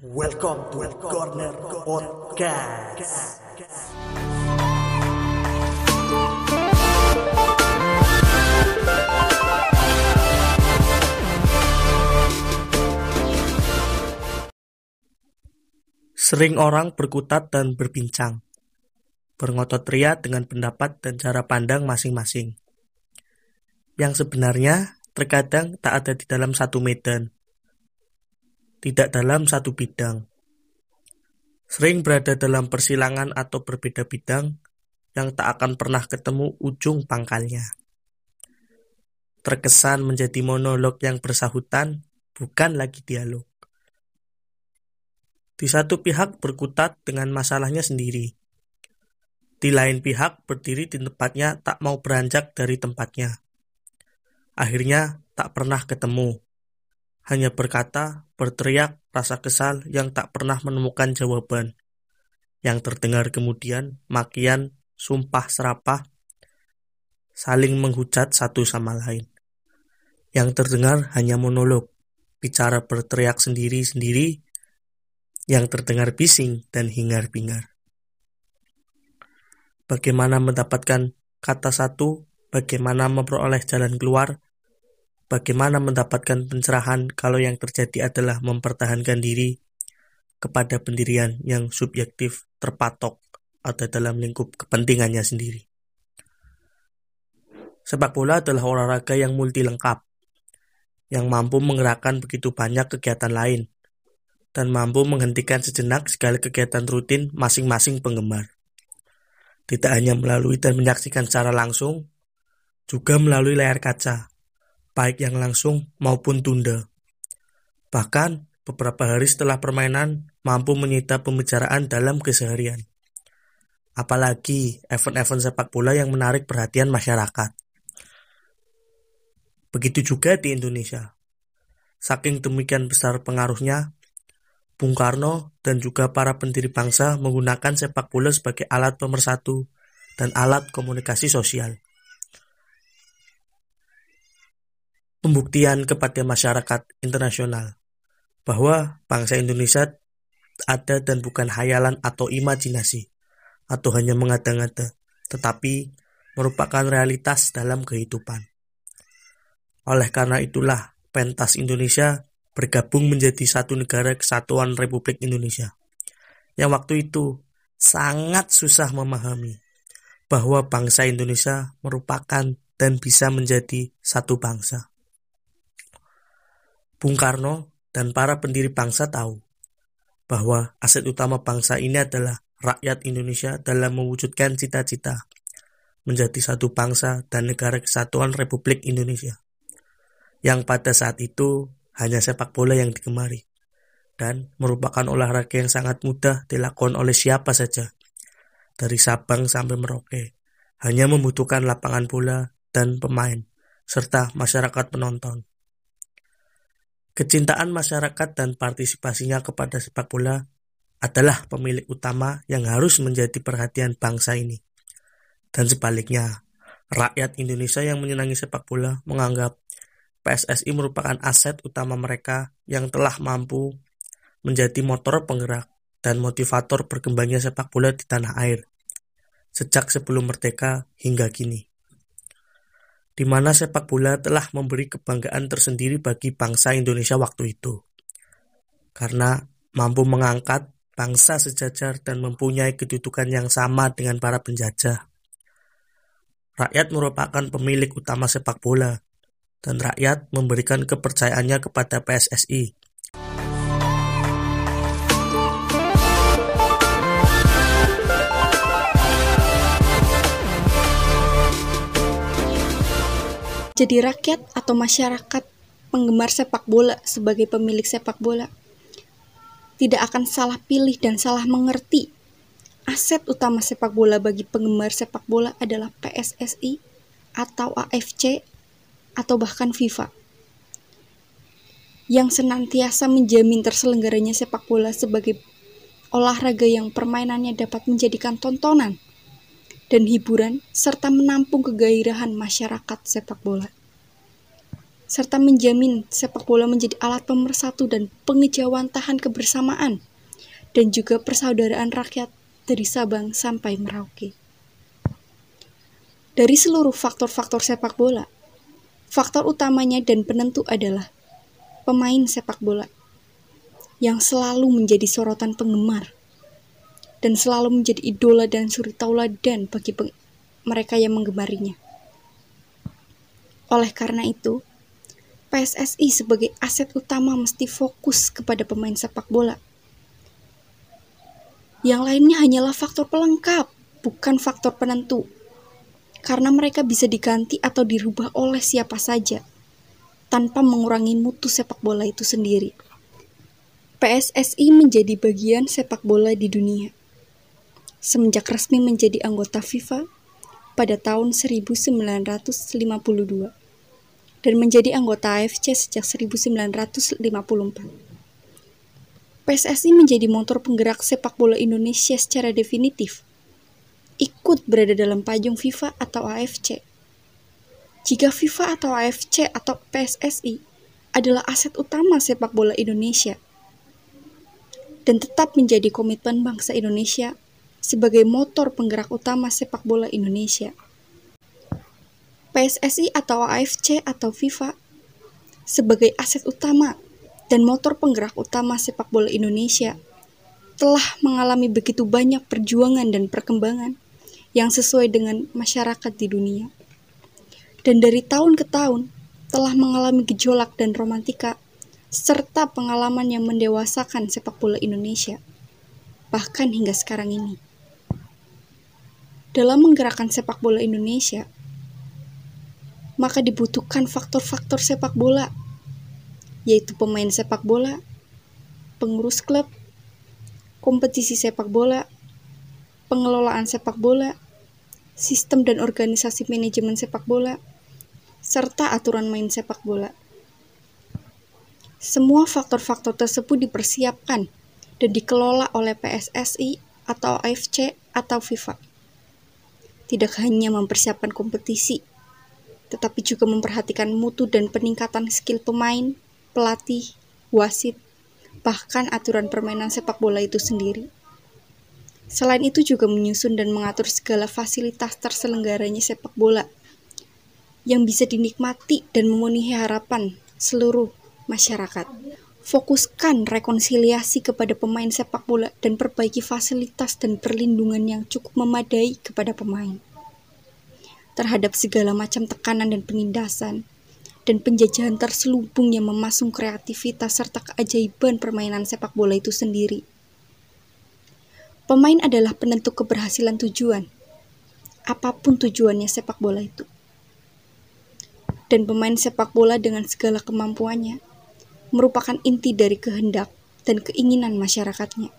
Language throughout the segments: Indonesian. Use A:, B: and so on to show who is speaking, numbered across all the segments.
A: Welcome to Corner Podcast. Sering orang berkutat dan berbincang, berotot ria dengan pendapat dan cara pandang masing-masing. Yang sebenarnya terkadang tak ada di dalam satu medan, tidak dalam satu bidang. Sering berada dalam persilangan atau berbeda bidang yang tak akan pernah ketemu ujung pangkalnya. Terkesan menjadi monolog yang bersahutan, bukan lagi dialog. Di satu pihak berkutat dengan masalahnya sendiri. Di lain pihak berdiri di tempatnya tak mau beranjak dari tempatnya. Akhirnya tak pernah ketemu hanya berkata, berteriak, rasa kesal yang tak pernah menemukan jawaban. Yang terdengar kemudian makian, sumpah serapah, saling menghujat satu sama lain. Yang terdengar hanya monolog, bicara berteriak sendiri-sendiri, yang terdengar bising dan hingar-bingar. Bagaimana mendapatkan kata satu, bagaimana memperoleh jalan keluar, Bagaimana mendapatkan pencerahan kalau yang terjadi adalah mempertahankan diri kepada pendirian yang subjektif terpatok atau dalam lingkup kepentingannya sendiri. Sepak bola adalah olahraga yang multi lengkap, yang mampu menggerakkan begitu banyak kegiatan lain, dan mampu menghentikan sejenak segala kegiatan rutin masing-masing penggemar. Tidak hanya melalui dan menyaksikan secara langsung, juga melalui layar kaca, baik yang langsung maupun tunda. Bahkan, beberapa hari setelah permainan mampu menyita pembicaraan dalam keseharian. Apalagi event-event sepak bola yang menarik perhatian masyarakat. Begitu juga di Indonesia. Saking demikian besar pengaruhnya, Bung Karno dan juga para pendiri bangsa menggunakan sepak bola sebagai alat pemersatu dan alat komunikasi sosial. Pembuktian kepada masyarakat internasional bahwa bangsa Indonesia ada dan bukan hayalan atau imajinasi atau hanya mengada-ngada, tetapi merupakan realitas dalam kehidupan. Oleh karena itulah pentas Indonesia bergabung menjadi satu negara kesatuan Republik Indonesia. Yang waktu itu sangat susah memahami bahwa bangsa Indonesia merupakan dan bisa menjadi satu bangsa. Bung Karno dan para pendiri bangsa tahu bahwa aset utama bangsa ini adalah rakyat Indonesia dalam mewujudkan cita-cita menjadi satu bangsa dan negara kesatuan Republik Indonesia. Yang pada saat itu hanya sepak bola yang digemari dan merupakan olahraga yang sangat mudah dilakukan oleh siapa saja. Dari Sabang sampai Merauke, hanya membutuhkan lapangan bola dan pemain, serta masyarakat penonton. Kecintaan masyarakat dan partisipasinya kepada sepak bola adalah pemilik utama yang harus menjadi perhatian bangsa ini. Dan sebaliknya, rakyat Indonesia yang menyenangi sepak bola menganggap PSSI merupakan aset utama mereka yang telah mampu menjadi motor penggerak dan motivator berkembangnya sepak bola di tanah air sejak sebelum merdeka hingga kini di mana sepak bola telah memberi kebanggaan tersendiri bagi bangsa Indonesia waktu itu. Karena mampu mengangkat bangsa sejajar dan mempunyai kedudukan yang sama dengan para penjajah. Rakyat merupakan pemilik utama sepak bola, dan rakyat memberikan kepercayaannya kepada PSSI
B: jadi rakyat atau masyarakat penggemar sepak bola sebagai pemilik sepak bola? Tidak akan salah pilih dan salah mengerti. Aset utama sepak bola bagi penggemar sepak bola adalah PSSI atau AFC atau bahkan FIFA. Yang senantiasa menjamin terselenggaranya sepak bola sebagai olahraga yang permainannya dapat menjadikan tontonan dan hiburan serta menampung kegairahan masyarakat sepak bola. serta menjamin sepak bola menjadi alat pemersatu dan pengejawantahan kebersamaan, dan juga persaudaraan rakyat dari Sabang sampai Merauke. Dari seluruh faktor-faktor sepak bola, faktor utamanya dan penentu adalah pemain sepak bola yang selalu menjadi sorotan penggemar dan selalu menjadi idola dan suri tauladan bagi mereka yang menggemarinya. Oleh karena itu, PSSI sebagai aset utama mesti fokus kepada pemain sepak bola. Yang lainnya hanyalah faktor pelengkap, bukan faktor penentu. Karena mereka bisa diganti atau dirubah oleh siapa saja, tanpa mengurangi mutu sepak bola itu sendiri. PSSI menjadi bagian sepak bola di dunia. Semenjak resmi menjadi anggota FIFA pada tahun 1952 dan menjadi anggota AFC sejak 1954. PSSI menjadi motor penggerak sepak bola Indonesia secara definitif. Ikut berada dalam payung FIFA atau AFC. Jika FIFA atau AFC atau PSSI adalah aset utama sepak bola Indonesia dan tetap menjadi komitmen bangsa Indonesia sebagai motor penggerak utama sepak bola Indonesia. PSSI atau AFC atau FIFA sebagai aset utama dan motor penggerak utama sepak bola Indonesia telah mengalami begitu banyak perjuangan dan perkembangan yang sesuai dengan masyarakat di dunia. Dan dari tahun ke tahun telah mengalami gejolak dan romantika serta pengalaman yang mendewasakan sepak bola Indonesia bahkan hingga sekarang ini. Dalam menggerakkan sepak bola Indonesia, maka dibutuhkan faktor-faktor sepak bola, yaitu pemain sepak bola, pengurus klub, kompetisi sepak bola, pengelolaan sepak bola, sistem dan organisasi manajemen sepak bola, serta aturan main sepak bola. Semua faktor-faktor tersebut dipersiapkan dan dikelola oleh PSSI atau AFC atau FIFA. Tidak hanya mempersiapkan kompetisi, tetapi juga memperhatikan mutu dan peningkatan skill pemain, pelatih, wasit, bahkan aturan permainan sepak bola itu sendiri. Selain itu juga menyusun dan mengatur segala fasilitas terselenggaranya sepak bola yang bisa dinikmati dan memenuhi harapan seluruh masyarakat. Fokuskan rekonsiliasi kepada pemain sepak bola dan perbaiki fasilitas dan perlindungan yang cukup memadai kepada pemain terhadap segala macam tekanan dan penindasan, dan penjajahan terselubung yang memasung kreativitas serta keajaiban permainan sepak bola itu sendiri. Pemain adalah penentu keberhasilan tujuan, apa pun tujuannya sepak bola itu. Dan pemain sepak bola dengan segala kemampuannya merupakan inti dari kehendak dan keinginan masyarakatnya,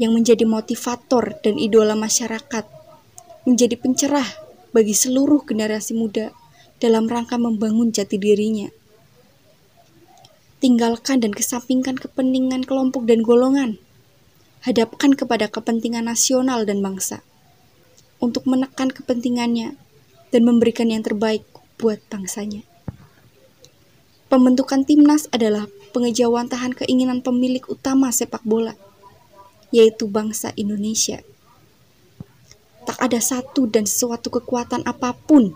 B: yang menjadi motivator dan idola masyarakat, menjadi pencerah bagi seluruh generasi muda dalam rangka membangun jati dirinya. Tinggalkan dan kesampingkan kepentingan kelompok dan golongan. Hadapkan kepada kepentingan nasional dan bangsa untuk menekan kepentingannya dan memberikan yang terbaik buat bangsanya. Pembentukan timnas adalah pengejawantahan keinginan pemilik utama sepak bola, yaitu bangsa Indonesia tak ada satu dan sesuatu kekuatan apa pun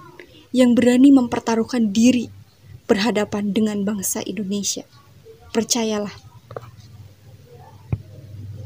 B: yang berani mempertaruhkan diri berhadapan dengan bangsa Indonesia. Percayalah,